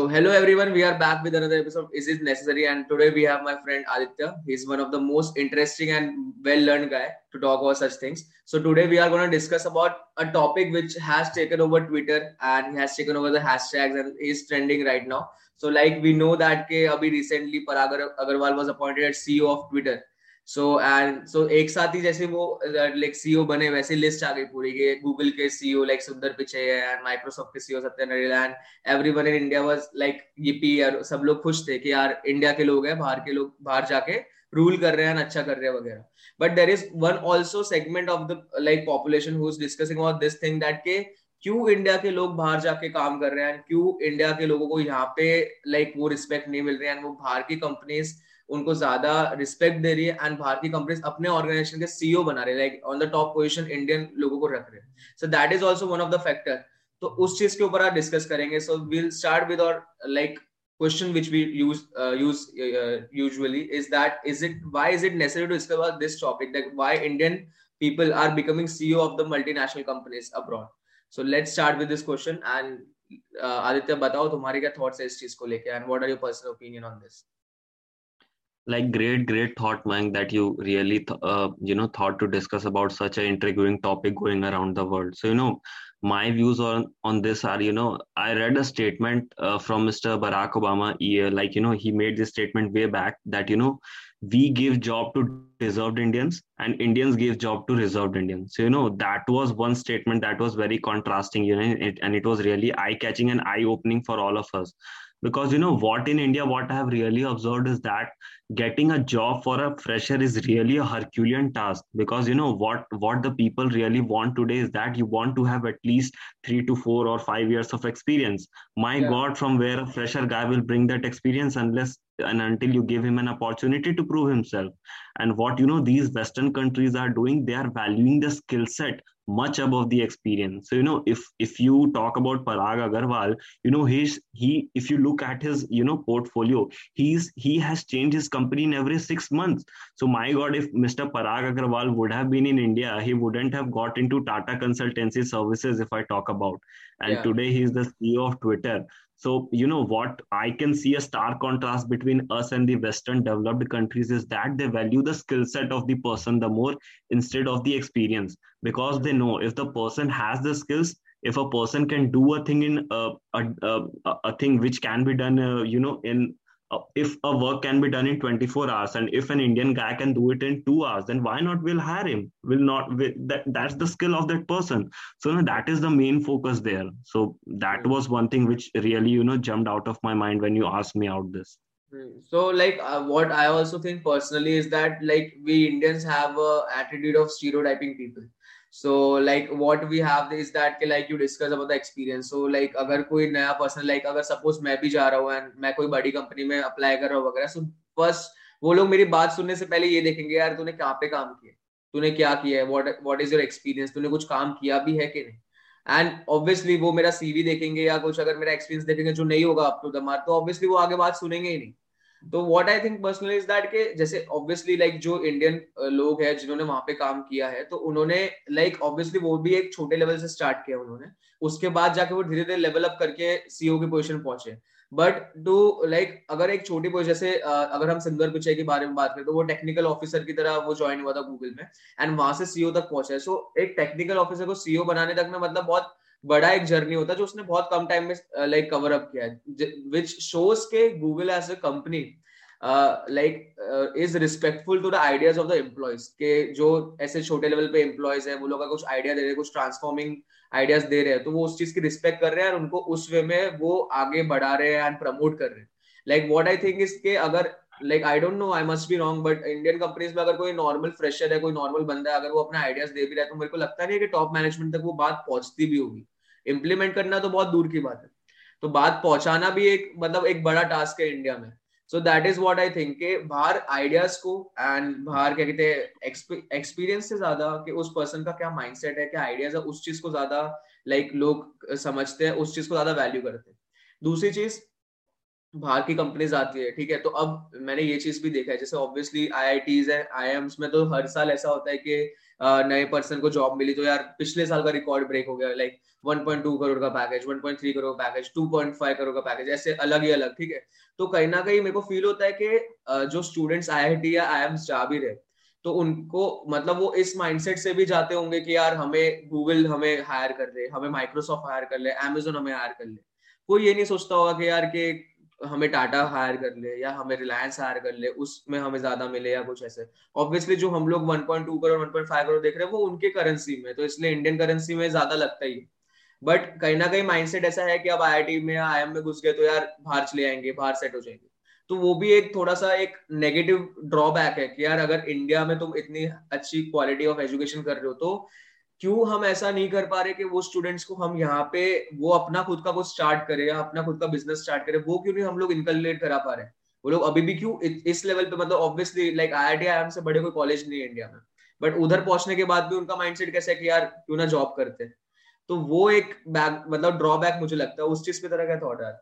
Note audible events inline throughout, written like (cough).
So, hello everyone. We are back with another episode. Is it necessary? And today we have my friend Aditya. He's one of the most interesting and well-learned guy to talk about such things. So today we are going to discuss about a topic which has taken over Twitter and has taken over the hashtags and is trending right now. So, like we know that ke abhi recently Parag Agarwal was appointed as CEO of Twitter. So and so एक साथ ही जैसे वो like CEO बने वैसे list आ गई पूरी के Google के CEO like Sundar Pichai and Microsoft के CEO Satya Nadella and everyone in India was like yippee यार सब लोग खुश थे कि यार इंडिया के लोग हैं बाहर के लोग बाहर जाके रूल कर रहे हैं अच्छा कर रहे हैं वगैरह। But there is one also segment of the like population who is discussing about this thing that के क्यों इंडिया के लोग बाहर जाके काम कर रहे हैं क्यों इंडिया के लोगों को यहाँ पे लाइक like, वो रिस्पेक्ट नहीं मिल रही है वो बाहर की कंपनीज़ उनको ज़्यादा रिस्पेक्ट दे रही है एंड की कंपनीज़ अपने ऑर्गेनाइजेशन के सीईओ बना रहे like on the top position Indian लोगों को रख रहे हैं so that is also one of the factor तो उस चीज़ के ऊपर आप डिस्कस करेंगे सो विल स्टार्ट विद और like question which we use uh, use uh, usually is that is it why is it necessary to discuss about this topic that why indian people are becoming ceo of the multinational companies abroad so let's start with this question and uh, aditya batao tumhare kya thoughts hai is cheez ko leke and what are your personal opinion on this like great great thought man that you really th- uh, you know thought to discuss about such an intriguing topic going around the world. So you know my views on on this are you know i read a statement uh, from mr barack obama he, like you know he made this statement way back that you know we give job to deserved indians and indians give job to reserved indians. So you know that was one statement that was very contrasting you know it, and it was really eye catching and eye opening for all of us because you know what in india what i have really observed is that getting a job for a fresher is really a herculean task because you know what what the people really want today is that you want to have at least 3 to 4 or 5 years of experience my yeah. god from where a fresher guy will bring that experience unless and until you give him an opportunity to prove himself. And what you know these western countries are doing they are valuing the skill set much above the experience. So you know if if you talk about parag agarwal you know he's he if you look at his you know portfolio he's he has changed his company in every 6 months. So my god if mr parag agarwal would have been in india he wouldn't have got into tata consultancy services if i talk about. And yeah. today he's the ceo of twitter so, you know what? I can see a stark contrast between us and the Western developed countries is that they value the skill set of the person the more instead of the experience because they know if the person has the skills, if a person can do a thing in uh, a, a, a, a thing which can be done, uh, you know, in if a work can be done in 24 hours and if an indian guy can do it in 2 hours then why not we'll hire him? Will not will, that that's the skill of that person. So you know, that is the main focus there. So that was one thing which really you know jumped out of my mind when you asked me out this. Hmm. so like uh, what i also think personally is that like we indians have a attitude of stereotyping people so like what we have is that के like you discuss about the experience so like अगर कोई नया person like अगर suppose मैं भी जा रहा हूँ एंड मैं कोई बड़ी कंपनी में अप्लाई कर रहा हूँ वगैरह सो फ़र्स्ट वो लोग मेरी बात सुनने से पहले ये देखेंगे, यार, तूने कहाँ पे काम किया? तूने क्या किया है? What what is your experience तूने कुछ काम किया भी है कि नहीं? एंड ऑब्वियसली वो मेरा सीवी देखेंगे या कुछ अगर मेरा एक्सपीरियंस देखेंगे जो नहीं होगा अप टू द मार्क तो ऑब्वियसली वो आगे बात सुनेंगे ही नहीं। तो what I think personally is that के जैसे ऑब्वियसली लाइक like, जो इंडियन लोग हैं जिन्होंने वहाँ पे काम किया है तो उन्होंने लाइक like, ऑब्वियसली वो भी एक छोटे लेवल से स्टार्ट किया उन्होंने। उसके बाद जाके वो धीरे धीरे लेवल अप करके सीईओ की पोजीशन पहुँचे। बट टू लाइक अगर एक छोटी पोजिशन जैसे अगर हम सिंगर पिचे के बारे में बात करें तो वो टेक्निकल ऑफिसर की तरह वो ज्वाइन हुआ था गूगल में एंड वहाँ से सीईओ तक पहुँचा। सो एक टेक्निकल ऑफिसर को सीईओ बनाने तक में मतलब बहुत बड़ा एक जर्नी होता है जो उसने बहुत कम टाइम में लाइक कवर अप किया है। विच शोज़ के Google as a company like is respectful to the ideas of the employees के जो ऐसे छोटे लेवल पे एम्प्लॉयज़ है, वो लोग कुछ आइडिया दे रहे हैं, कुछ ट्रांसफॉर्मिंग आइडियाज़ दे रहे हैं तो वो उस चीज़ की रिस्पेक्ट कर रहे हैं और उनको उस वे में वो आगे बढ़ा रहे हैं एंड प्रमोट कर रहे हैं। Like what I think is के अगर like I don't know I must be wrong but Indian companies में अगर कोई नॉर्मल फ्रेशर है कोई नॉर्मल बंदा है अगर वो अपने आइडियाज़ दे भी रहा है तो मेरे को लगता नहीं है कि टॉप मैनेजमेंट तक वो बात पहुँचती भी होगी। इम्प्लीमेंट करना तो बहुत दूर की बात है। तो बात पहुंचाना भी एक मतलब एक बड़ा टास्क है इंडिया में। So that is what I think बाहर आइडियाज़ को एंड बाहर क्या कहते हैं एक्सपीरियंस से ज़्यादा कि उस पर्सन का क्या माइंडसेट है क्या आइडियाज़ है उस चीज़ को ज़्यादा लाइक like, लोग समझते हैं उस चीज़ को ज़्यादा वैल्यू करते हैं। दूसरी चीज़ बाहर की कंपनीज़ आती है, ठीक है? तो अब मैंने ये चीज़ भी देखा है, जैसे ऑब्वियसली आई है आई में तो हर साल ऐसा होता है कि नए पर्सन को जॉब मिली तो यार पिछले साल का रिकॉर्ड ब्रेक हो गया लाइक 1.2 करोड़ का पैकेज 1.3 करोड़ का पैकेज 2.5 करोड़ का पैकेज ऐसे अलग ही अलग, ठीक है? तो कहीं ना कहीं मेरे को फील होता है कि जो स्टूडेंट्स आईआईटी या आई जा भी रहे तो उनको मतलब वो इस माइंडसेट से भी जाते होंगे कि यार हमें गूगल हमें हायर कर ले हमें माइक्रोसॉफ्ट हायर कर ले अमेजोन हमें हायर कर ले। कोई ये नहीं सोचता होगा कि यार के हमें टाटा हायर कर ले या हमें रिलायंस हायर कर ले, उसमें हमें ज़्यादा मिले या कुछ ऐसे। ऑब्वियसली जो हम लोग 1.2 करोड़ 1.5 करोड़ देख रहे हैं, वो उनके करेंसी में तो इसलिए इंडियन करेंसी में ज़्यादा लगता ही बट कहीं ना कहीं माइंडसेट ऐसा है कि अब आई में आईएम में घुस गए तो यार बाहर चले आएँगे, बाहर सेट हो जाएँगे। तो वो भी एक थोड़ा सा एक नेगेटिव ड्रॉबैक है कि यार अगर इंडिया में तुम इतनी अच्छी क्वालिटी ऑफ़ एजुकेशन कर रहे हो तो क्यों हम ऐसा नहीं कर पा रहे कि वो स्टूडेंट्स को हम यहाँ पे वो अपना खुद का कुछ स्टार्ट करे या अपना खुद का बिज़नेस स्टार्ट करे, वो क्यों नहीं हम लोग इनकलेट करा पा रहे वो लोग अभी भी क्यों इस लेवल पे मतलब ऑब्वियसली लाइक आई आई आई से बड़े कोई कॉलेज नहीं है इंडिया में। बट उधर पहुँचने के बाद भी उनका माइंडसेट कैसा है कि यार, क्यों ना जॉब करते तो वो एक बैक मतलब ड्रॉबैक मुझे लगता है, उस चीज़ पे तरह क्या थॉट है।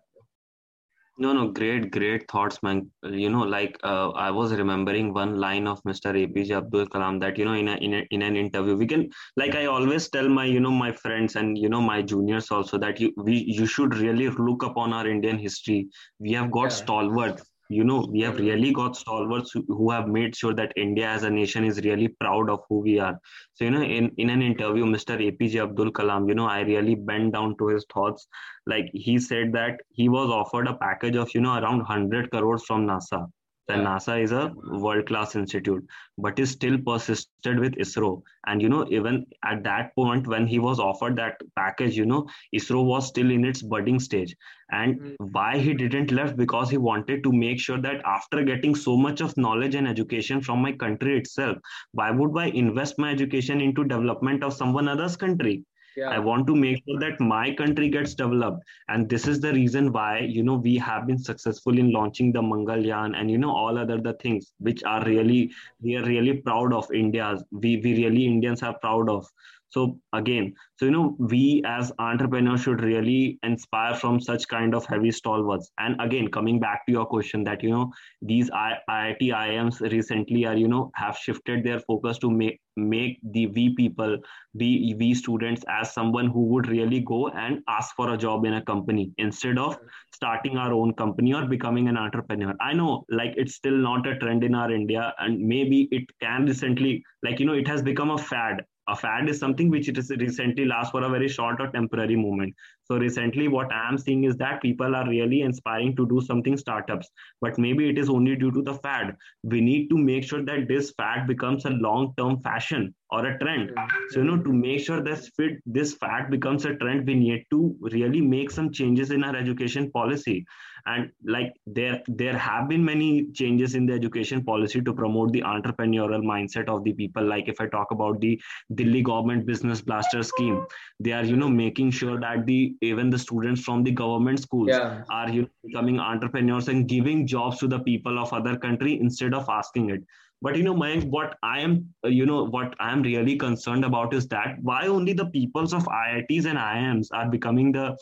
No, no, great, great thoughts, man. You know, like uh, I was remembering one line of Mr. APJ Abdul Kalam that you know in a, in a, in an interview we can like I always tell my you know my friends and you know my juniors also that you we you should really look upon our Indian history. We have got yeah. stalwarts you know we have really got stalwarts who have made sure that india as a nation is really proud of who we are. So you know in, in an interview mr apj abdul kalam you know i really bent down to his thoughts. Like he said that he was offered a package of you know around 100 crores from nasa then NASA is a world class institute, but he still persisted with ISRO. And you know, even at that point when he was offered that package, you know, ISRO was still in its budding stage. And mm-hmm. why he didn't left because he wanted to make sure that after getting so much of knowledge and education from my country itself, why would I invest my education into development of someone other's country? Yeah. i want to make sure that my country gets developed and this is the reason why you know we have been successful in launching the mangalyaan and you know all other the things which are really we are really proud of india's we we really indians are proud of so again so you know we as entrepreneurs should really inspire from such kind of heavy stalwarts. And again coming back to your question that you know these iit iims recently are you know have shifted their focus to make make the we people be we students as someone who would really go and ask for a job in a company instead of starting our own company or becoming an entrepreneur. I know like it's still not a trend in our india and maybe it can recently like you know it has become a fad a fad is something which it is recently lasts for a very short or temporary moment. So recently what i am seeing is that people are really inspiring to do something startups. But maybe it is only due to the fad. We need to make sure that this fad becomes a long term fashion or a trend. So you know to make sure this fit this fad becomes a trend we need to really make some changes in our education policy and like there there have been many changes in the education policy to promote the entrepreneurial mindset of the people like if i talk about the delhi government business blaster scheme they are you know making sure that the even the students from the government schools yeah. are you know, becoming entrepreneurs and giving jobs to the people of other country instead of asking it but you know Mayank, what i am you know what i am really concerned about is that why only the peoples of iits and iims are becoming the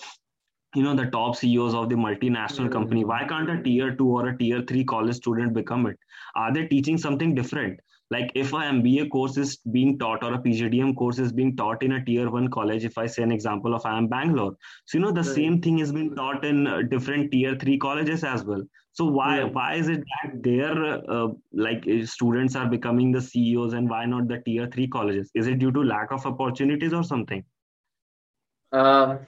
you know the top ceos of the multinational company. why can't a tier 2 or a tier 3 college student become it? Are they teaching something different? Like if a mba course is being taught or a pgdm course is being taught in a tier 1 college if i say an example of iim bangalore. So you know the right. same thing is being taught in uh, different tier 3 colleges as well. So why why is it that their uh, like uh, students are becoming the ceos and why not the tier 3 colleges? Is it due to lack of opportunities or something? Um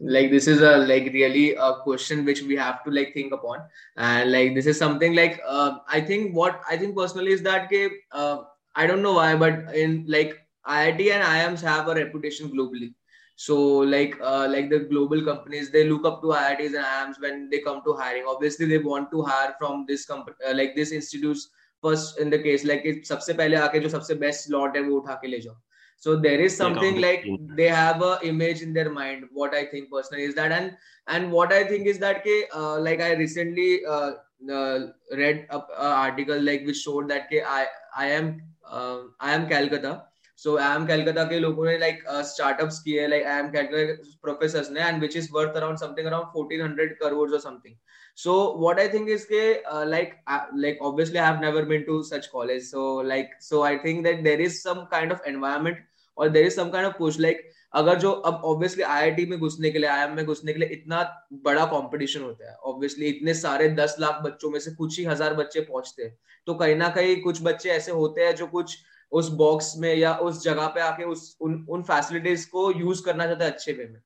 like this is a like really a question which we have to like think upon and like this is something like uh, i think what i think personally is that ke, uh, i don't know why but in like iit and iims have a reputation globally so like uh, like the global companies they look up to iits and iims when they come to hiring obviously they want to hire from this company uh, like this institutes first in the case like सबसे पहले आके जो सबसे best slot है वो उठा के ले जाओ so there is something like they have a image in their mind what i think personally is that. And and what i think is that ke, uh, like i recently uh, uh, read a, a, article like which showed that ke, i i am uh, iim calcutta. So iim calcutta ke logon ne like uh, startups kiye like iim calcutta professors ne and which is worth around something around 1400 crores or something. So what i think is ke, uh, like uh, like obviously i have never been to such college. So like so i think that there is some kind of environment or there is some kind of push, like, अगर जो अब obviously IIT में घुसने के लिए IM में घुसने के लिए इतना बड़ा कंपटीशन होता है ऑब्वियसली इतने सारे दस लाख बच्चों में से कुछ ही हज़ार बच्चे पहुँचते हैं। तो कहीं ना कहीं कुछ बच्चे ऐसे होते हैं जो कुछ उस बॉक्स में या उस जगह पे आके उस, उन उन फैसिलिटीज़ को यूज़ करना चाहते हैं अच्छे वे में।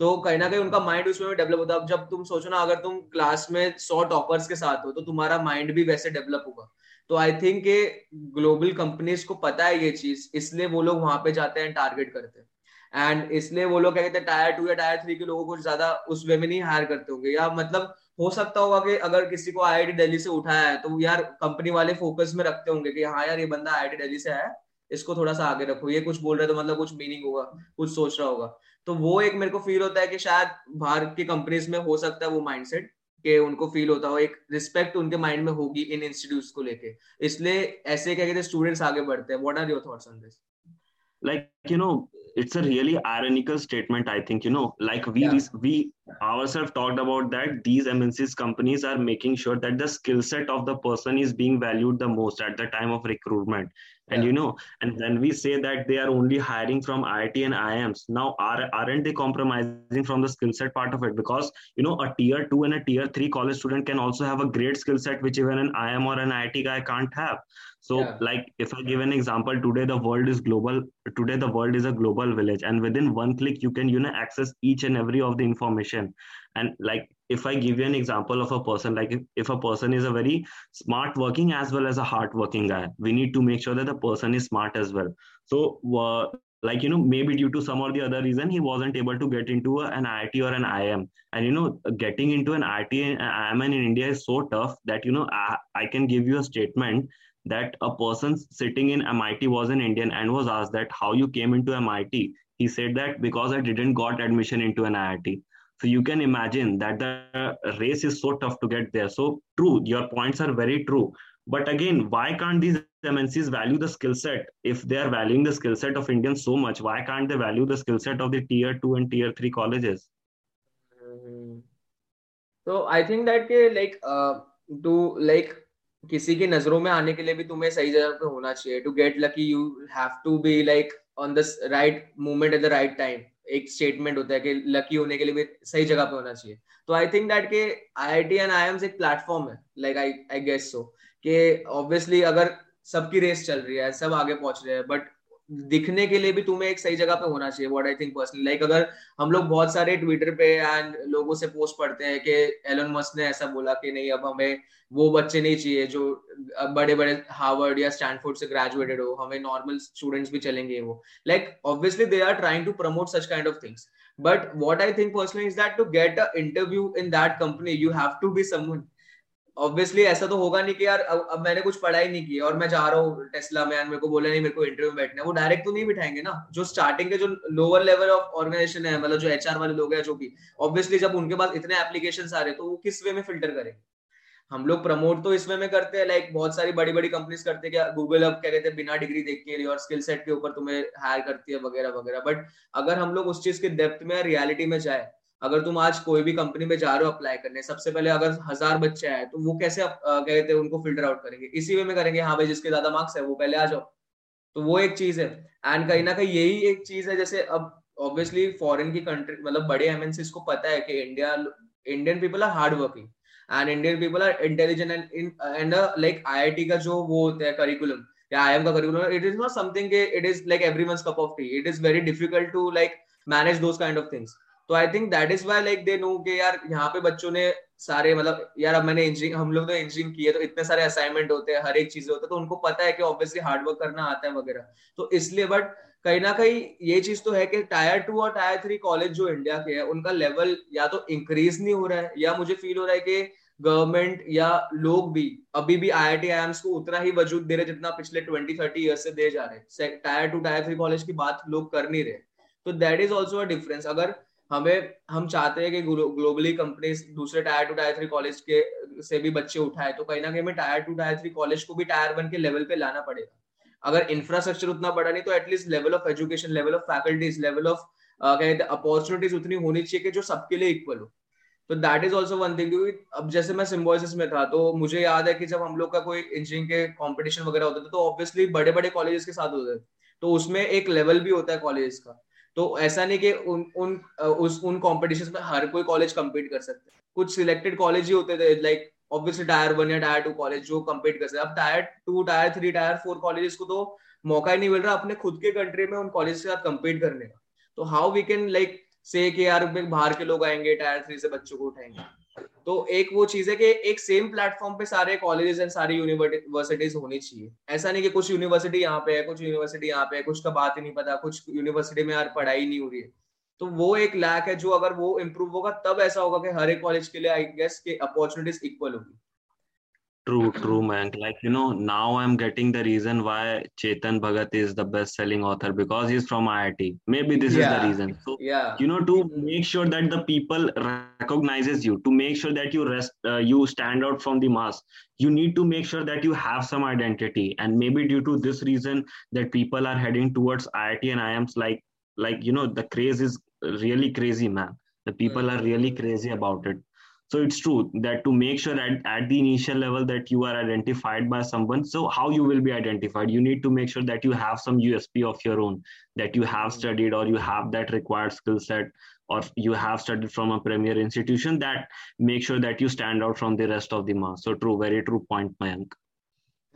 तो कहीं ना कहीं उनका माइंड उसमें डेवलप होता है। जब तुम सोचो ना, अगर तुम क्लास में सौ टॉपर्स के साथ हो तो तुम्हारा माइंड भी वैसे डेवलप होगा। तो आई थिंक के ग्लोबल कंपनीज़ को पता है ये चीज़, इसलिए वो लोग वहाँ पे जाते हैं टारगेट करते हैं। एंड इसलिए वो लोग क्या कहते हैं टायर टू या टायर थ्री के लोगों को ज़्यादा उस वे में नहीं हायर करते होंगे। या मतलब हो सकता होगा कि अगर किसी को आई दिल्ली से उठाया है तो यार कंपनी वाले फोकस में रखते होंगे कि हाँ यार ये बंदा आई दिल्ली से आया इसको थोड़ा सा आगे रखो। ये कुछ बोल रहे तो मतलब कुछ मीनिंग होगा, कुछ सोच रहा होगा। तो वो एक मेरे को फील होता है कि शायद बाहर की कंपनीज़ में हो सकता है वो माइंडसेट कि उनको फील होता हो, एक रिस्पेक्ट उनके माइंड में होगी इन इंस्टीट्यूट को लेके। इसलिए ऐसे क्या कहते स्टूडेंट्स आगे बढ़ते हैं। What are your thoughts on this like you know it's a really ironical statement i think you know like we yeah. we ourselves talked about that these mncs companies are making sure that the skill set of the person is being valued the most at the time of recruitment and yeah. you know and when we say that they are only hiring from iit and iims now are, aren't they compromising from the skill set part of it because you know a tier 2 and a tier 3 college student can also have a great skill set which even an iim or an iit guy can't have so yeah. like if i give an example today the world is global today the world is a global village and within one click you can you know access each and every of the information. And like if i give you an example of a person like if, if a person is a very smart working as well as a hard working guy we need to make sure that the person is smart as well. So uh, like you know maybe due to some or the other reason he wasn't able to get into an IIT or an IIM and you know getting into an IIT and IIM in India is so tough that you know I, I can give you a statement that a person sitting in MIT was an Indian and was asked that how you came into MIT he said that because I didn't got admission into an IIT so you can imagine that the race is so tough to get there. So true, your points are very true. But again, why can't these MNCs value the skill set? If they are valuing the skill set of Indians so much, why can't they value the skill set of the tier two and tier three colleges? So I think that like uh, to like किसी की नज़रों में आने के लिए भी तुम्हें सही जगह पे होना चाहिए। To get lucky you have to be like on the right moment at the right time एक स्टेटमेंट होता है कि लकी होने के लिए भी सही जगह पे होना चाहिए। तो आई थिंक दैट के I I T and AIIMS एक प्लेटफॉर्म है। Like I I guess so कि ऑब्वियसली अगर सबकी रेस चल रही है, सब आगे पहुँच रहे हैं बट दिखने के लिए भी तुम्हें एक सही जगह पे होना चाहिए what I think personally like अगर हम लोग बहुत सारे ट्विटर पे एंड लोगों से पोस्ट पढ़ते हैं कि एलन मस्क ने ऐसा बोला कि नहीं, अब हमें वो बच्चे नहीं चाहिए जो बड़े बड़े हार्वर्ड या स्टैनफोर्ड से ग्रेजुएटेड हो, हमें नॉर्मल स्टूडेंट्स भी चलेंगे वो. Like obviously they are trying to promote such kind of things but what I think personally is that to get a interview in that company you have to be someone obviously ऐसा तो होगा नहीं कि यार अब, अब मैंने कुछ पढ़ाई नहीं की और मैं जा रहा हूँ टेस्ला में मेरे को बोला नहीं मेरे को इंटरव्यू में बैठना है। वो डायरेक्ट तो नहीं बिठाएँगे ना। जो स्टार्टिंग के जो लोअर लेवल ऑफ़ ऑर्गेनाइजेशन है मतलब जो एचआर वाले लोग हैं जो भी ऑब्वियसली जब उनके पास इतने एप्लीकेशन आ रहे तो वो किस वे में फ़िल्टर करेंगे? हम लोग प्रमोट तो इसमें में करते हैं लाइक बहुत सारी बड़ी बड़ी कंपनीज़ करते हैं गूगल अब क्या कहते हैं बिना डिग्री देख के और स्किल सेट के ऊपर तुम्हें हायर करती है वगैरह वगैरह। बट अगर हम लोग उस चीज़ के डेप्थ में रियलिटी में जाए अगर तुम आज कोई भी कंपनी में जा रहे हो अप्लाई करने, सबसे पहले अगर हज़ार बच्चे आए तो वो कैसे कहते हैं, उनको फ़िल्टर आउट करेंगे? इसी वे में करेंगे हाँ भाई, जिसके ज़्यादा मार्क्स है, वो पहले आ जाओ। तो वो एक चीज़ है। एंड कहीं ना कहीं यही एक चीज़ है, जैसे अब ऑब्वियसली फॉरेन की कंट्री मतलब बड़े एमएनसी को पता है कि India Indian people are hard working and Indian people are intelligent and and like IIT का जो वो होता है करिकुलम या आई का curriculum it is not something it is like every cup of tea it is very difficult to like manage those kind of things तो I think that is why like they know कि यार यहाँ पे बच्चों ने सारे मतलब यार अब मैंने इंजीनियरिंग हम लोग तो इंजीनियरिंग किए तो इतने सारे असाइनमेंट होते हैं, हर एक चीज़ होता है तो उनको पता है कि ऑब्वियसली हार्डवर्क करना आता है वगैरह। तो इसलिए बट कहीं ना कहीं ये चीज़ तो है कि टायर टू और टायर थ्री कॉलेज जो इंडिया के है, उनका लेवल या तो इंक्रीज नहीं हो रहा है, या मुझे फील हो रहा है कि गवर्नमेंट या लोग भी अभी भी आई आई को उतना ही वजूद दे रहे जितना पिछले ट्वेंटी थर्टी ईयर से दे जा रहे tier two tier three college की बात लोग कर नहीं रहे। तो that is also a difference अगर हमें, हम चाहते हैं कि ग्लोबली कंपनीज़ दूसरे tier two tier three college के, से भी बच्चे उठाए तो कहीं ना कहीं हमें tier two tier three college को भी टायर वन के लेवल पे लाना पड़ेगा। अगर इंफ्रास्ट्रक्चर उतना बड़ा नहीं तो at least level of education level of faculties level of कहते अपॉर्चुनिटीज़ उतनी होनी चाहिए कि जो सबके लिए इक्वल हो। तो that is also one thing क्योंकि अब जैसे मैं सिम्बोसिस में था तो मुझे याद है कि जब हम लोग का कोई इंजीनियरिंग के कॉम्पिटिशन वगैरह होते थे तो ऑब्वियसली बड़े बड़े कॉलेजेस के साथ होते थे। तो उसमें एक लेवल भी होता है कॉलेज का। तो ऐसा नहीं कि उन उन उस, उन कॉम्पिटिशन में हर कोई कॉलेज कम्पीट कर सकते कुछ सिलेक्टेड कॉलेज ही होते थे लाइक ऑब्वियसली टायर वन या टायर टू कॉलेज जो कम्पीट कर सकते। अब tier two tier three tier four college को तो मौका ही नहीं मिल रहा अपने खुद के कंट्री में उन कॉलेज के साथ कम्पीट करने का। तो हाउ वी कैन लाइक से यार बाहर के लोग आएँगे टायर थ्री से बच्चों को उठाएँगे। तो एक वो चीज़ है कि एक सेम प्लेटफॉर्म पे सारे कॉलेजेस एंड सारी यूनिवर्सिटीज होनी चाहिए। ऐसा नहीं कि कुछ यूनिवर्सिटी यहाँ पे है, कुछ यूनिवर्सिटी यहाँ पे है, कुछ का बात ही नहीं पता, कुछ यूनिवर्सिटी में यार पढ़ाई नहीं हो रही है। तो वो एक लैक है जो अगर वो इम्प्रूव होगा, तब ऐसा होगा कि हर एक कॉलेज के लिए आई गेस के अपॉर्चुनिटीज़ इक्वल होगी। True, true, man. Like, you know, now I'm getting the reason why Chetan Bhagat is the best selling author because he's from IIT. Maybe this yeah. is the reason. So, yeah. you know, to make sure that the people recognizes you, to make sure that you rest, uh, you stand out from the mass, you need to make sure that you have some identity. And maybe due to this reason that people are heading towards IIT and IIMs, like, like, you know, the craze is really crazy, man. The people mm-hmm. are really crazy about it so it's true that to make sure at, at the initial level that you are identified by someone so how you will be identified? You need to make sure that you have some usp of your own that you have mm-hmm. studied or you have that required skill set or you have studied from a premier institution that make sure that you stand out from the rest of the mass. So true very true point mayank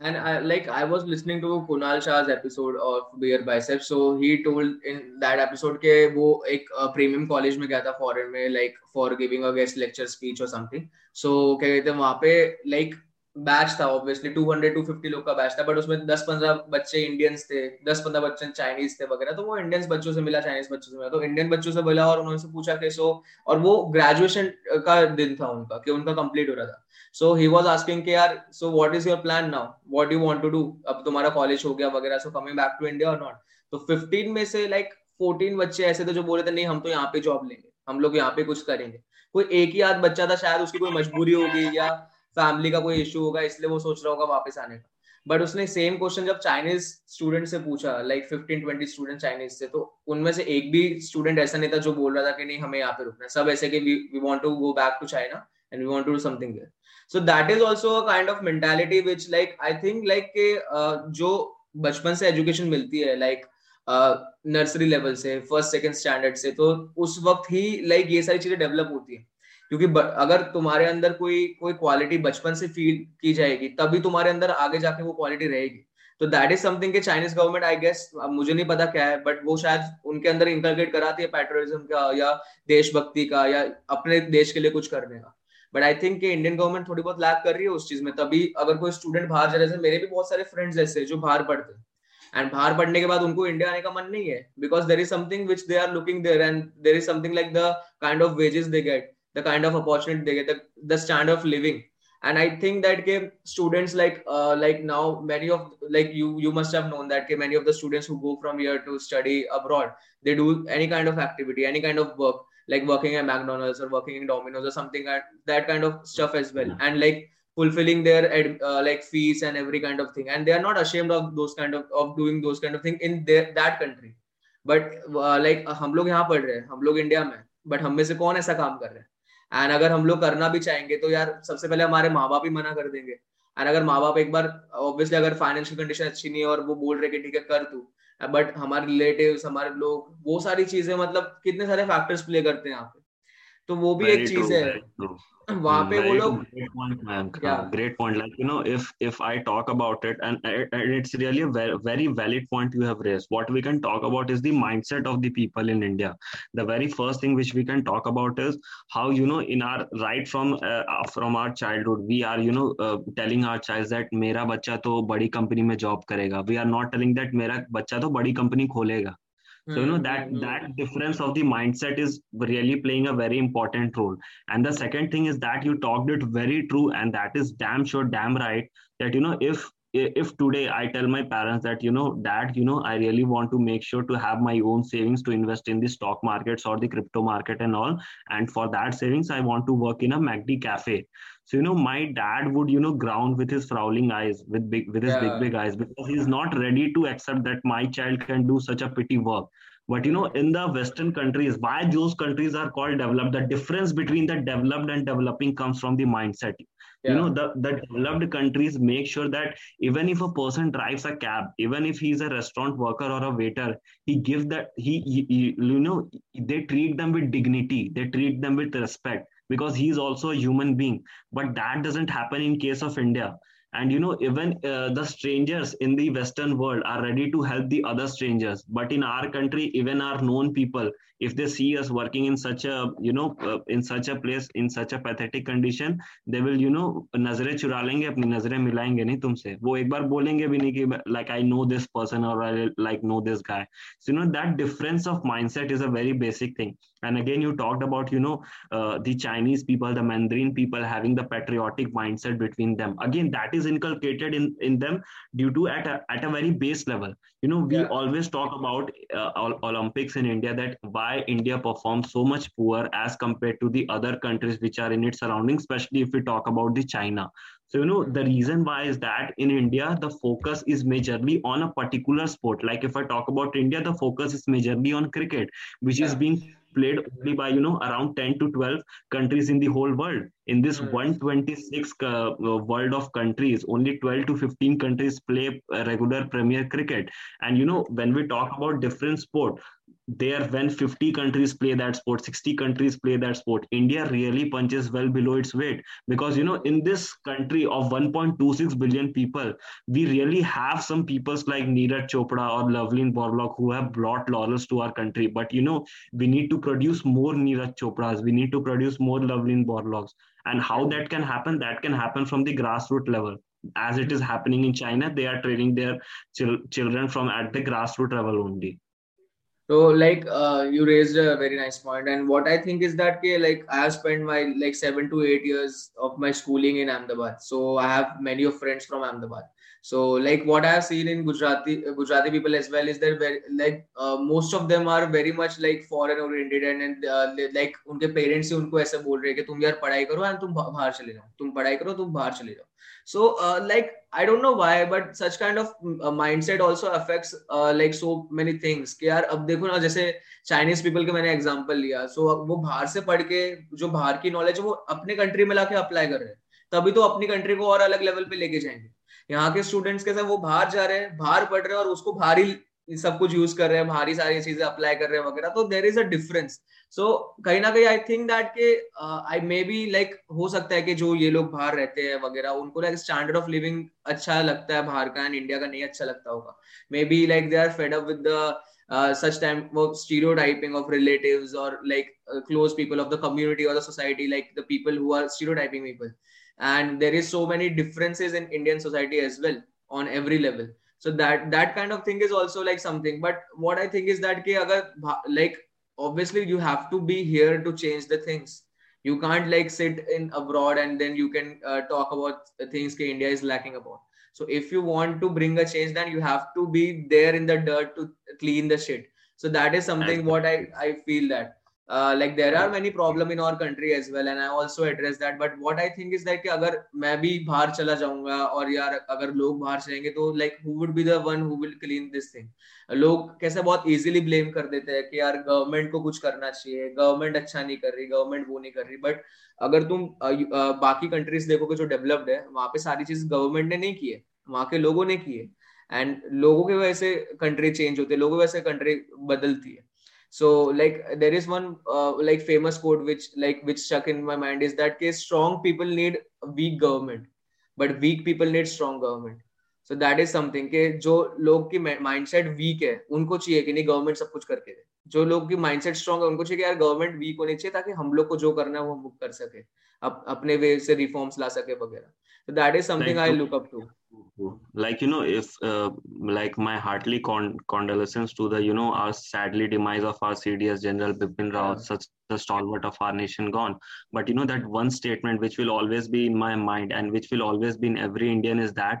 and I, like I was listening to Kunal Shah's episode of Beer Biceps, so he told in that episode के वो एक premium college में गया था foreign में like for giving a guest lecture speech or something. So क्या कहते हैं वहाँ लाइक बैच था ऑब्वियसली 200 250 लोग का बैच था बट उसमें 10 15 बच्चे इंडियंस थे 10 15 बच्चे चाइनीज़ थे वगैरह तो वो इंडियंस बच्चों से मिला चाइनीज़ बच्चों से मिला। तो इंडियन बच्चों से मिला और उन्होंने पूछा कि सो और वो ग्रेजुएशन का दिन था उनका कि उनका कंप्लीट हो रहा था। सो ही वॉज़ आस्किंग के यार so what is your plan now what you want to do अब तुम्हारा कॉलेज हो गया वगैरह so coming back to India और नॉट तो फिफ्टीन में से लाइक like, फोर्टीन बच्चे ऐसे थे जो बोले थे नहीं हम तो यहाँ पे जॉब लेंगे हम लोग यहाँ पे कुछ करेंगे। कोई एक ही आध बच्चा था शायद उसकी कोई मजबूरी होगी या फैमिली का कोई इशू होगा, इसलिए वो सोच रहा होगा वापस आने का। बट उसने सेम क्वेश्चन जब चाइनीज़ स्टूडेंट से पूछा like fifteen twenty student Chinese से तो उनमें से एक भी स्टूडेंट ऐसा नहीं था जो बोल रहा था कि नहीं, हमें यहाँ पे रुकना सब ऐसे कि we want to go back to China and we want to do something there so that is also a kind of mentality which like I think like के जो बचपन से एजुकेशन मिलती है लाइक नर्सरी लेवल से first second standard से तो उस वक्त ही लाइक ये सारी चीज़ें डेवलप होती है। क्योंकि अगर तुम्हारे अंदर कोई कोई क्वालिटी बचपन से फील की जाएगी, तभी तुम्हारे अंदर आगे जाके वो क्वालिटी रहेगी। तो दैट इज़ समथिंग के चाइनीज़ गवर्नमेंट आई गेस मुझे नहीं पता क्या है बट वो शायद उनके अंदर इंटरग्रेट कराती है पेट्रोलिज्म का या देशभक्ति का या अपने देश के लिए कुछ करने का। But I think Indian government थोड़ी बहुत लैक कर रही है उस चीज़ में। तभी अगर कोई स्टूडेंट बाहर जा रहे मेरे भी बहुत सारे फ्रेंड्स ऐसे जो बाहर पढ़ते हैं। एंड बाहर पढ़ने के बाद उनको इंडिया आने का मन नहीं है because there is something which they are looking there and there is something like the kind of wages they get the kind of opportunity they get the stand of living and i think that ke students like uh, like now many of like you you must have known that ke many of the students who go from here to study abroad they do any kind of activity any kind of work like working at McDonald's or working in Domino's or something that kind of stuff as well, and like fulfilling their uh, like fees and every kind of thing, and they are not ashamed of those kind of of doing those kind of thing in their that country. But like uh, हम लोग यहाँ पढ़ रहे हैं हम लोग India में but हम में से कौन ऐसा काम कर रहे हैं एंड अगर हम लोग करना भी चाहेंगे तो यार सबसे पहले हमारे माँ बाप ही मना कर देंगे। एंड अगर माँ बाप एक बार ऑब्वियसली अगर फाइनेंशियल कंडीशन अच्छी नहीं है और वो बोल रहे कि ठीक है, कर तू। बट हमारे रिलेटिव हमारे लोग, वो सारी चीज़ें मतलब कितने सारे फैक्टर्स प्ले करते हैं यहाँ पे। तो वो भी एक चीज़ है। (clears throat) वहाँ पे वो लोग great point like you know if if I talk about it and it's really very valid point you have raise what we can talk about is the mindset of the people in India the very first thing which we can talk about is how you know in our right from from our childhood we are you know telling our child that मेरा बच्चा तो बड़ी company में job करेगा. We are not telling that मेरा बच्चा तो बड़ी कंपनी खोलेगा. So you know that mm-hmm. that difference of the mindset is really playing a very important role and the second thing is that you talked it very true and that is damn sure damn right that you know if if today i tell my parents that you know dad you know i really want to make sure to have my own savings to invest in the stock markets or the crypto market and all and for that savings i want to work in a macd cafe so you know my dad would you know ground with his frowning eyes with big with his yeah. big big eyes because he's not ready to accept that my child can do such a petty work but you know in the western countries why those countries are called developed the difference between the developed and developing comes from the mindset yeah. you know the, the developed countries make sure that even if a person drives a cab even if he's a restaurant worker or a waiter he gives that he, he, he you know they treat them with dignity they treat them with respect because he's also a human being. But that doesn't happen in case of india. And you know even uh, the strangers in the western world are ready to help the other strangers. But in our country even our known people if they see us working in such a you know uh, in such a place in such a pathetic condition they will you know lenge apni nazare milayenge nahi tumse. Wo ek bar bolenge bhi nahi ki like i know this person or i like know this guy. So you know that difference of mindset is a very basic thing and again you talked about you know uh, the chinese people the mandarin people having the patriotic mindset between them again that is inculcated in in them due to at a, at a very base level you know we yeah. always talk about uh, olympics in india that why india performs so much poor as compared to the other countries which are in its surroundings especially if we talk about the china so, you know, the reason why is that in India, the focus is majorly on a particular sport. Like if I talk about India, the focus is majorly on cricket, which yeah. is being played only by, you know, around 10 to 12 countries in the whole world. In this hmm. 126 uh, uh, world of countries, only 12 to 15 countries play uh, regular Premier cricket. And, you know, when we talk about different sport, there when 50 countries play that sport 60 countries play that sport india really punches well below its weight. Because you know in this country of 1.26 billion people we really have some peoples like neeraj chopra or lovlina borgohain who have brought laurels to our country. But you know we need to produce more neeraj chopras. We need to produce more lovlina borgohains and how that can happen? That can happen from the grassroots level. As it is happening in china they are training their chil- children from at the grassroots level only so like uh, you raised a very nice point and what i think is that ke, like i have spent my like 7 to 8 years of my schooling in ahmedabad so i have many of friends from ahmedabad so like what i have seen in gujarati gujarati people as well is that very, like uh, most of them are very much like foreign oriented and, and uh, like उनके parents से उनको ऐसे बोल रहे हैं कि तुम यार पढ़ाई करो एंड तुम बाहर चले जाओ तुम पढ़ाई करो तुम बाहर चले जाओ so uh, like i don't know why but such kind of uh, mindset also affects uh, like so many things कि यार अब देखो ना जैसे चाइनीज़ पीपल के मैंने एग्जांपल लिया सो so, वो बाहर से पढ़ के जो बाहर की नॉलेज है वो अपने कंट्री में लाके अप्लाई कर रहे हैं। तभी तो अपनी कंट्री को और अलग लेवल पे लेके जाएँगे। यहाँ के स्टूडेंट्स के साथ वो बाहर जा रहे हैं बाहर पढ़ रहे हैं और उसको बाहर ही सब कुछ यूज़ कर रहे हैं, भारी सारी चीज़ें अप्लाई कर रहे हैं वगैरह तो there is a difference so कहीं ना कहीं आई थिंक दैट के आई मे बी लाइक हो सकता है कि जो ये लोग बाहर रहते हैं वगैरह, उनको लाइक स्टैंडर्ड ऑफ़ लिविंग अच्छा लगता है बाहर का एंड इंडिया का नहीं अच्छा लगता होगा. Maybe like they are fed up with such time वो स्टीरियो टाइपिंग ऑफ़ रिलेटिव और like close people of the community और the society like the people who are stereotyping people and there is so many differences in Indian society as well on every level so that that kind of thing is also like something. But what i think is that ke agar like obviously you have to be here to change the things. You can't like sit in abroad and then you can uh, talk about things that india is lacking about so if you want to bring a change then you have to be there in the dirt to clean the shit. So that is something what i i feel that uh, like there are many problem in our country as well and i also address that. But what i think is that कि अगर मैं भी बाहर चला जाऊँगा और यार अगर लोग बाहर चलेंगे तो like who would be the one who will clean this thing? लोग कैसे बहुत इजीली ब्लेम कर देते हैं कि यार गवर्नमेंट को कुछ करना चाहिए गवर्नमेंट अच्छा नहीं कर रही गवर्नमेंट वो नहीं कर रही। बट अगर तुम बाकी कंट्रीज़ देखोगे जो डेवलप्ड है वहाँ पे सारी चीज़ गवर्नमेंट ने नहीं की है वहाँ के लोगों ने की है। एंड लोगों के वजह से कंट्री चेंज होती है लोगों की वजह से कंट्री बदलती है। So like there is one uh, like famous quote which like which stuck in my mind is that case strong people need weak government but weak people need strong government so that is something कि जो लोग की mindset week है उनको चाहिए कि नहीं government सब कुछ करके दे जो लोग की माइंडसेट स्ट्रांग है उनको चाहिए कि यार गवर्नमेंट वीक होनी चाहिए ताकि हम लोग को जो करना है वो हम कर सके अप, अपने वे से रिफॉर्म्स ला सके वगैरह so that is something like I look up to like you know if uh, like my heartily con- condolences to the you know our sadly demise of our cds general bipin rawat yeah. such the stalwart of our nation gone. But you know that one statement which will always be in my mind and which will always be in every indian is that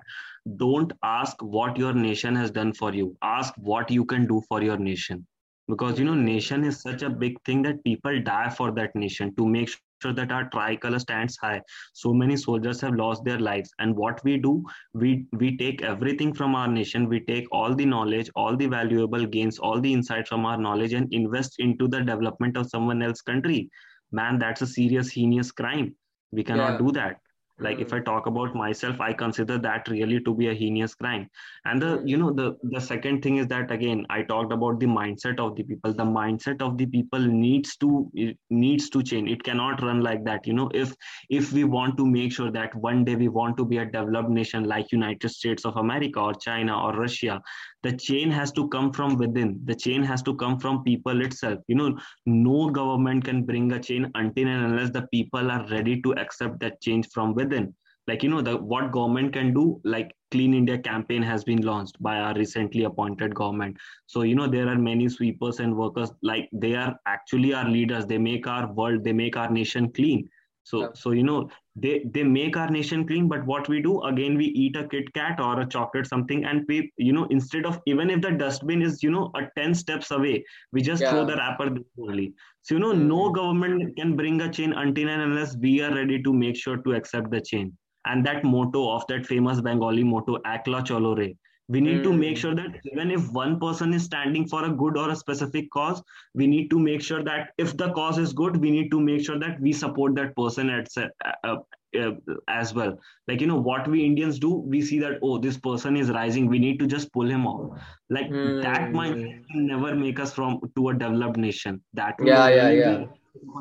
don't ask what your nation has done for you. Ask what you can do for your nation. Because you know nation is such a big thing that people die for that nation to make sure that our tricolor stands high. So many soldiers have lost their lives. And what we do we we take everything from our nation. We take all the knowledge all the valuable gains all the insight from our knowledge and invest into the development of someone else country. Man that's a serious heinous crime. We cannot yeah. do that like if i hmm. talk about myself i consider that really to be a heinous crime. And the you know the the second thing is that again i talked about the mindset of the people. The mindset of the people needs to needs to change. It cannot run like that you know. If if we want to make sure that one day we want to be a developed nation like united states of america or china or russia the chain has to come from within. The chain has to come from people itself. You know no government can bring a chain until and unless the people are ready to accept that change from within. Like you know the what government can do like clean india campaign has been launched by our recently appointed government. So you know there are many sweepers and workers like they are actually our leaders. They make our world they make our nation clean so yeah. so you know they they make our nation clean but what we do again we eat a kit kat or a chocolate something and we you know instead of even if the dustbin is you know a 10 steps away we just yeah. throw the wrapper only so you know mm-hmm. no government can bring a change until and unless we are ready to make sure to accept the change and that motto of that famous bengali motto akla cholore we need mm. to make hmm. sure that even if one person is standing for a good or a specific cause we need to make sure that if the cause is good we need to make sure that we support that person at, uh, uh, as well like you know what we indians do we see that oh this person is rising we need to just pull him off like mm. that might never make us from to a developed nation that yeah yeah yeah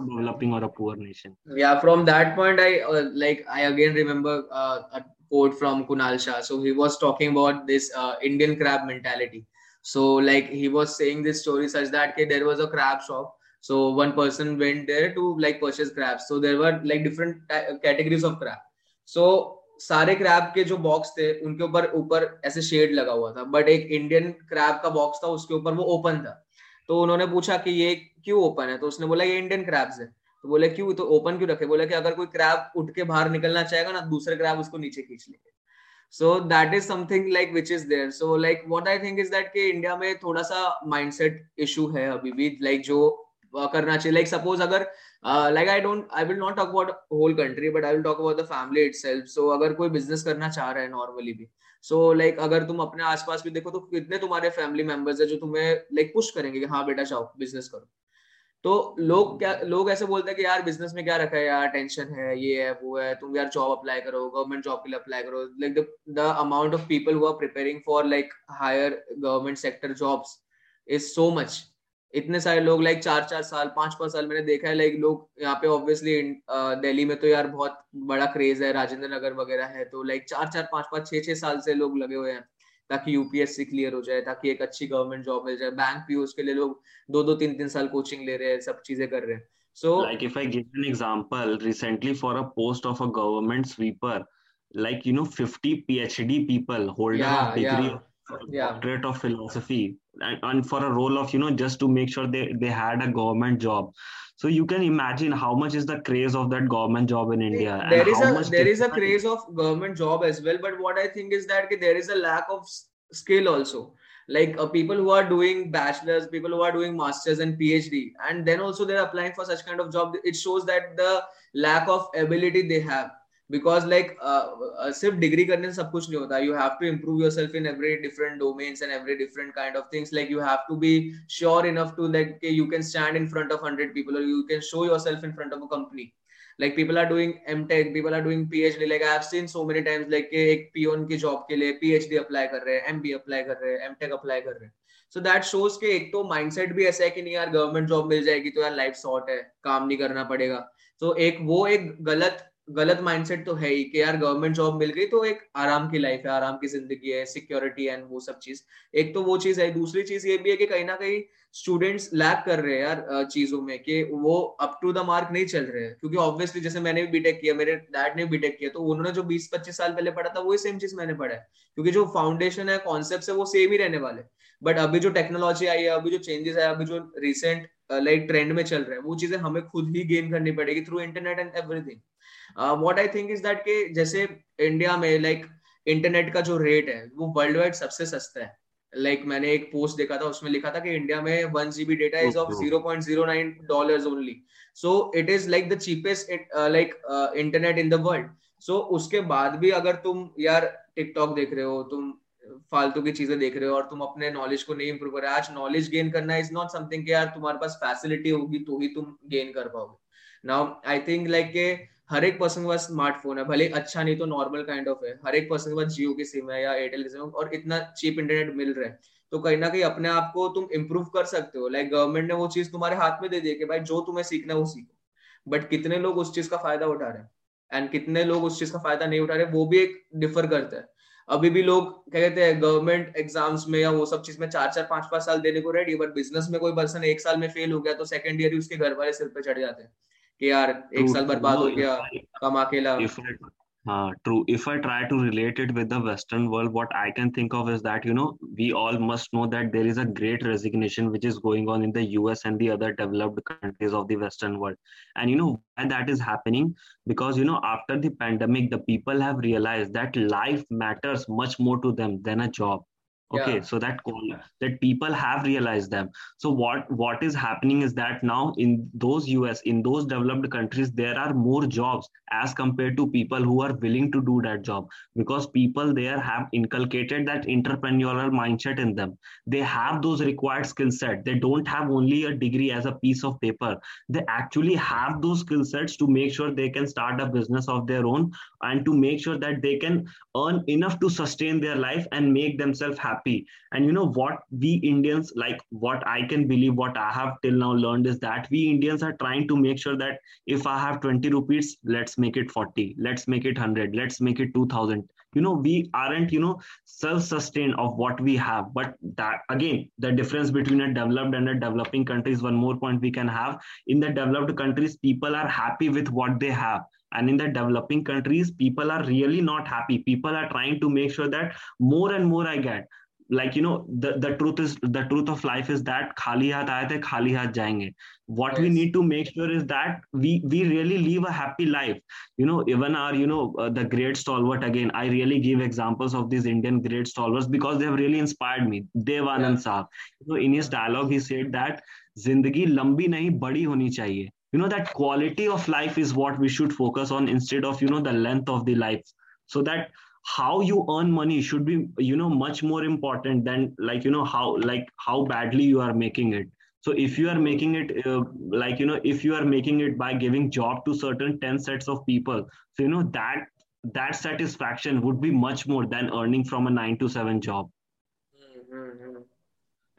developing or a poor nation yeah from that point i uh, like i again remember uh, a quote from Kunal Shah. So he was talking about this uh, Indian crab mentality. So like he was saying this story such that okay, there was a crab shop. So one person went there to like purchase crabs. So there were like different categories of crab. So सारे crab के जो box थे उनके ऊपर ऊपर ऐसे shade लगा हुआ था बट एक इंडियन क्रैब का बॉक्स था उसके ऊपर वो ओपन था तो उन्होंने पूछा कि ये क्यों ओपन है तो उसने बोला ये इंडियन क्रैब्स है तो बोले क्यों? तो ओपन क्यों रखे? बोले कि अगर कोई क्रैब उठ के बाहर निकलना चाहेगा ना दूसरे क्रैब उसको नीचे खींच लेंगे. So that is something like which is there so like what I think is that कि इंडिया में थोड़ा सा माइंडसेट इशू है अभी भी लाइक जो करना चाहिए। लाइक सपोज़ अगर like I don't I will not talk about whole country but I will talk about the family itself so अगर कोई बिज़नेस करना चाह रहा है नॉर्मली भी सो so, लाइक like, अगर तुम अपने आसपास भी देखो तो कितने तुम्हारे फैमिली मेंबर्स है जो तुम्हें लाइक like, पुश करेंगे कि हाँ बेटा चाहो बिज़नेस करो। तो लोग क्या लोग ऐसे बोलते हैं कि यार बिज़नेस में क्या रखा है यार टेंशन है ये है वो है तुम यार जॉब अप्लाई करो गवर्नमेंट जॉब के लिए अप्लाई करो like the amount of people who are preparing for like higher government sector jobs is so much इतने सारे लोग लाइक चार चार साल पाँच पाँच साल मैंने देखा है लाइक लोग यहाँ पे ऑब्वियसली दिल्ली में तो यार बहुत बड़ा क्रेज है राजेंद्र नगर वगैरह है तो लाइक चार चार पाँच पाँच छह छह साल से लोग लगे हुए हैं। ताकि यूपीएससी क्लियर हो जाए ताकि एक अच्छी गवर्नमेंट जॉब मिल जाए। बैंक भी उसके लिए लोग दो दो तीन तीन साल कोचिंग ले रहे हैं सब चीज़ें कर रहे हैं। So like if I give an example recently for a post of a government sweeper like you know fifty P H D people holder of degree yeah. doctorate of philosophy and, for a role of you know just to make sure they they had a government job so you can imagine how much is the craze of that government job in India. There is a there is a craze of government job as well. But what I think is that there is a lack of skill also. Like uh, people who are doing bachelors, people who are doing masters and PhD, and then also they're applying for such kind of job. It shows that the lack of ability they have because like uh, uh, सिर्फ़ degree करने से सब कुछ नहीं होता. You have to improve yourself in every different domains and every different kind of things like you have to be sure enough to like you can stand in front of hundred people और you can show yourself in front of a company like people are doing mtech people are doing phd like i have seen so many times like एक peon की job के लिए phd apply कर रहे हैं mba apply कर रहे हैं mtech अप्लाई कर रहे हैं सो दैट शोज़ के एक तो माइंडसेट भी ऐसा है कि नहीं यार गवर्नमेंट जॉब मिल जाएगी तो यार लाइफ शॉर्ट है काम नहीं करना पड़ेगा तो एक वो एक गलत गलत माइंडसेट तो है ही कि यार गवर्नमेंट जॉब मिल गई तो एक आराम की लाइफ है, आराम की ज़िंदगी है सिक्योरिटी एंड वो सब चीज़। एक तो वो चीज़ है, दूसरी चीज़ ये भी है कि कहीं ना कहीं स्टूडेंट्स लैक कर रहे हैं यार चीज़ों में कि वो अप टू द मार्क नहीं चल रहे हैं। क्योंकि ऑब्वियसली जैसे मैंने भी बीटेक किया, मेरे डैड ने बीटेक किया तो उन्होंने जो 20-25 साल पहले पढ़ा था वही सेम चीज़ मैंने पढ़ा है। क्योंकि जो फाउंडेशन है कॉन्सेप्ट है, वो सेम ही रहने वाले बट अभी जो टेक्नोलॉजी आई है, अभी जो चेंजेस है अभी जो रिसेंट लाइक ट्रेंड में चल रहे हैं, वो चीज़ें हमें खुद ही गेन करनी पड़ेगी through internet and everything what I think is that कि जैसे इंडिया में लाइक इंटरनेट का जो रेट है वो वर्ल्ड वाइड सबसे सस्ता है। लाइक like, मैंने एक पोस्ट देखा था उसमें लिखा था कि इंडिया में one GB data is of zero point zero nine dollar only so it is like the cheapest like internet in the world so उसके बाद भी अगर तुम यार टिकटॉक देख रहे हो तुम फालतू की चीज़ें देख रहे हो और तुम अपने नॉलेज को नहीं इम्प्रूव कर रहे आज नॉलेज गेन करना इज़ नॉट समथिंग यार तुम्हारे पास फैसिलिटी होगी तो ही तुम गेन कर पाओगे। नाउ आई थिंक लाइक के हर एक पर्सन के पास स्मार्टफ़ोन है, भले अच्छा नहीं तो नॉर्मल काइंड ऑफ़ है। हर एक पर्सन के पास जियो की सिम है या एयरटेल की सिम और इतना चीप इंटरनेट मिल रहा है। तो कहीं ना कहीं अपने आप को तुम इम्प्रूव कर सकते हो। लाइक गवर्नमेंट ने वो चीज़ तुम्हारे हाथ में दे दी कि भाई जो तुम्हें सीखना है वो सीखो। बट कितने लोग उस चीज़ का फ़ायदा उठा रहे हैं? एंड कितने लोग उस चीज़ का फ़ायदा नहीं उठा रहे वो भी एक डिफर करता है। अभी भी लोग, क्या कहते हैं गवर्नमेंट एग्ज़ाम्स में या वो सब चीज़ में चार चार पाँच पाँच साल देने को रेडी बट बिज़नेस में कोई पर्सन एक साल में फेल हो गया तो सेकंड ईयर ही उसके घर वाले सिर पे चढ़ जाते हैं। कि यार एक साल बर्बाद हो गया कम अकेला Uh, true. If I try to relate it with the Western world, what I can think of is that, you know, we all must know that there is a great resignation which is going on in the US and the other developed countries of the Western world. And, you know, why that is happening? Because, you know, after the pandemic, the people have realized that life matters much more to them than a job okay yeah. so that call that people have realized them. So what what is happening is that now in those us in those developed countries there are more jobs as compared to people who are willing to do that job because people there have inculcated that entrepreneurial mindset in them. They have those required skill set. They don't have only a degree as a piece of paper. They actually have those skill sets to make sure they can start a business of their own and to make sure that they can earn enough to sustain their life and make themselves happy. And you know what? We indians like what i can believe what i have till now learned is that we indians are trying to make sure that if i have 20 rupees let's make it 40 let's make it 100 let's make it 2000 you know we aren't you know self-sustained of what we have. But that again the difference between a developed and a developing country is one more point we can have. In the developed countries people are happy with what they have and in the developing countries people are really not happy. People are trying to make sure that more and more i get. Like you know the, the truth is the truth of life is that khali hath aaye the khali hath jayenge. What yes. we need to make sure is that we we really live a happy life. You know even our you know uh, the great stalwart again i really give examples of these indian great stalwarts because they have really inspired me. Devanand yeah. saab. You know in his dialogue he said that zindagi lambi nahi badi honi chahiye you know that quality of life is what we should focus on instead of you know the length of the life. So that how you earn money should be you know much more important than like you know how like how badly you are making it. So if you are making it uh, like you know if you are making it by giving job to certain 10 sets of people so you know that that satisfaction would be much more than earning from a 9 to 7 job. Mm-hmm.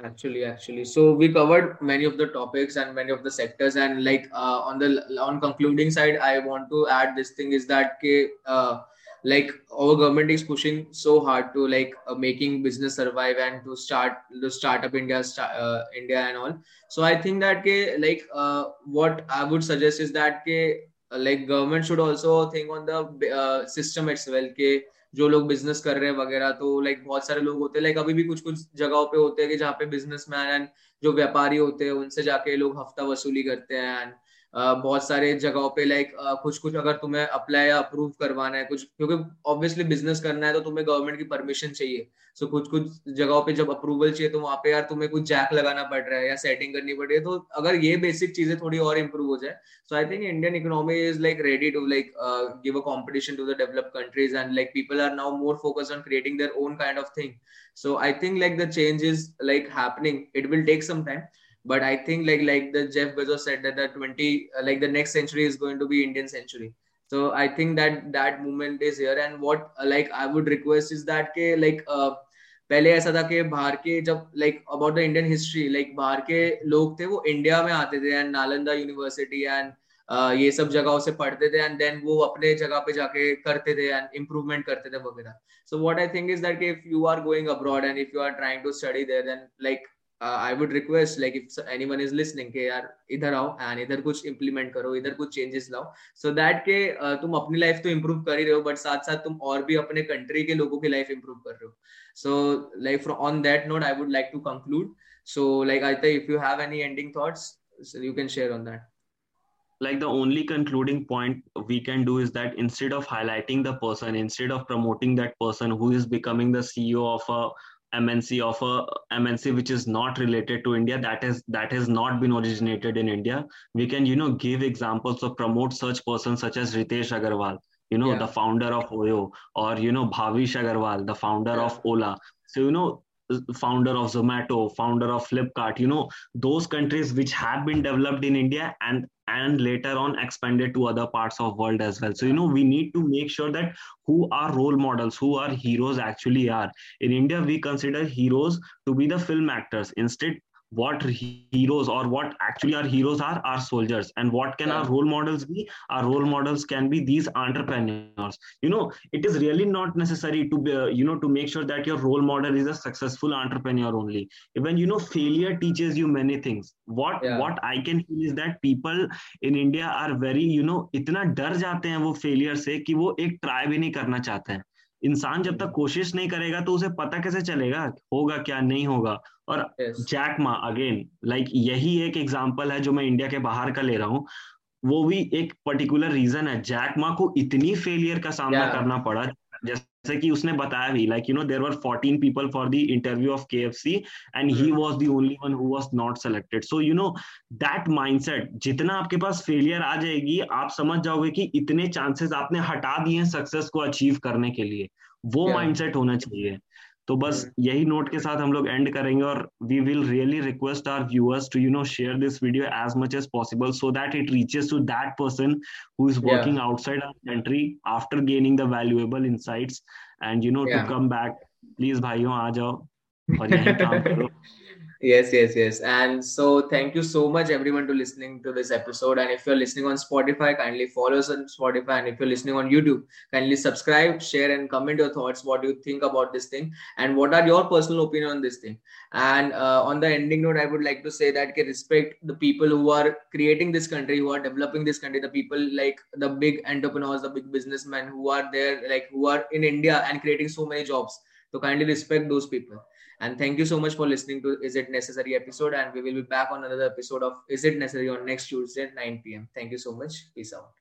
Actually actually. So we covered many of the topics and many of the sectors and like uh, on the on concluding side i want to add this thing is that uh, like our government is pushing so hard to like uh, making business survive and to start the startup india uh, india and all. So i think that ke, like uh, what i would suggest is that ke, like government should also think on the uh, system well के जो लोग business कर रहे हैं वगैरह तो like बहुत सारे लोग होते हैं लाइक अभी भी कुछ कुछ जगहों पे होते हैं कि जहाँ पे बिजनेसमैन एंड जो व्यापारी होते हैं, उनसे जाके लोग हफ़्ता वसूली करते हैं एंड बहुत सारे जगहों पे लाइक कुछ कुछ अगर तुम्हें अप्लाई या अप्रूव करवाना है, कुछ, क्योंकि ऑब्वियसली बिज़नेस करना है तो तुम्हें गवर्नमेंट की परमिशन चाहिए। सो कुछ कुछ जगहों पे जब अप्रूवल चाहिए तो वहाँ पे यार तुम्हें कुछ जैक लगाना पड़ रहा है या सेटिंग करनी पड़ रही है। तो अगर ये बेसिक चीज़ें थोड़ी और इम्प्रूव हो जाए so I think Indian economy is like ready to like give a competition to the develop countries and like people are now more focus on creating their own kind of thing so I think like the change is like happening. It will take some time but i think like like the jeff bezos said that the 20 uh, like the next century is going to be indian century so i think that that movement is here and what uh, like i would request is that ke like uh, पहले ऐसा था कि बाहर के जब like about the Indian history like बाहर के लोग थे वो इंडिया में आते थे एंड नालंदा यूनिवर्सिटी एंड ये सब जगहों से पढ़ते थे एंड देन वो अपने जगह पे जाके करते थे एंड इम्प्रूवमेंट करते थे वगैरह so what I think is that if you are going abroad and if you are trying to study there then like I would request like if anyone is listening के यार इधर आओ and इधर कुछ implement करो इधर कुछ changes लाओ सो दैट के uh, तुम अपनी लाइफ तो इम्प्रूव कर ही रहे हो बट साथ साथ तुम और भी अपने कंट्री के लोगों की लाइफ इम्प्रूव कर रहे हो. So like on that note I would like to conclude so like I think if you have any ending thoughts you can share on that like the only concluding point we can do is that instead of highlighting the person instead of promoting that person who is becoming the ceo of a MNC of a MNC which is not related to India that is that has not been originated in India. We can you know give examples of promote such persons such as Ritesh Agarwal, you know yeah. the founder of Oyo, or you know Bhavish Agarwal, the founder yeah. of Ola. So you know founder of Zomato, founder of Flipkart, you know, those countries which have been developed in India and and later on expanded to other parts of world as well. So, you know, we need to make sure that who our role models, who our heroes actually are. In India, we consider heroes to be the film actors. Instead, what heroes or what actually our heroes are our soldiers. And what can yeah. our role models be? Our role models can be these entrepreneurs. You know it is really not necessary to be uh, you know to make sure that your role model is a successful entrepreneur only. Even you know failure teaches you many things. What yeah. what i can feel is that people in india are very you know itna dar jate hain wo failure se ki wo ek try bhi nahi karna chahte hain इंसान जब तक कोशिश नहीं करेगा तो उसे पता कैसे चलेगा होगा क्या नहीं होगा? और जैक मा अगेन लाइक यही एक एग्ज़ाम्पल है जो मैं इंडिया के बाहर का ले रहा हूँ। वो भी एक पर्टिकुलर रीजन है। जैक मा को इतनी फेलियर का सामना yeah. करना पड़ा जैसे कि उसने बताया भी like you know there were 14 people for the interview of K F C and he was the only one who was not selected so you know that mindset जितना आपके पास फेलियर आ जाएगी आप समझ जाओगे कि इतने चांसेस आपने हटा दिए हैं सक्सेस को अचीव करने के लिए। वो yeah. माइंडसेट होना चाहिए। तो बस यही नोट के साथ हम लोग एंड करेंगे और we will really request our viewers to you know share this video as much as possible so that it reaches to that person who is working outside our country after gaining the valuable insights and you know to come back please भाइयों आ जाओ। (laughs) yes yes yes. And so thank you so much everyone to listening to this episode. And if you're listening on spotify kindly follow us on spotify. And if you're listening on youtube kindly subscribe share and comment your thoughts. What you think about this thing? And what are your personal opinion on this thing? And uh, on the ending note i would like to say that okay, respect the people who are creating this country who are developing this country the people like the big entrepreneurs the big businessmen who are there like who are in india and creating so many jobs. So kindly respect those people and thank you so much for listening to Is It Necessary episode. And we will be back on another episode of Is It Necessary on next Tuesday at 9 p.m. Thank you so much. Peace out.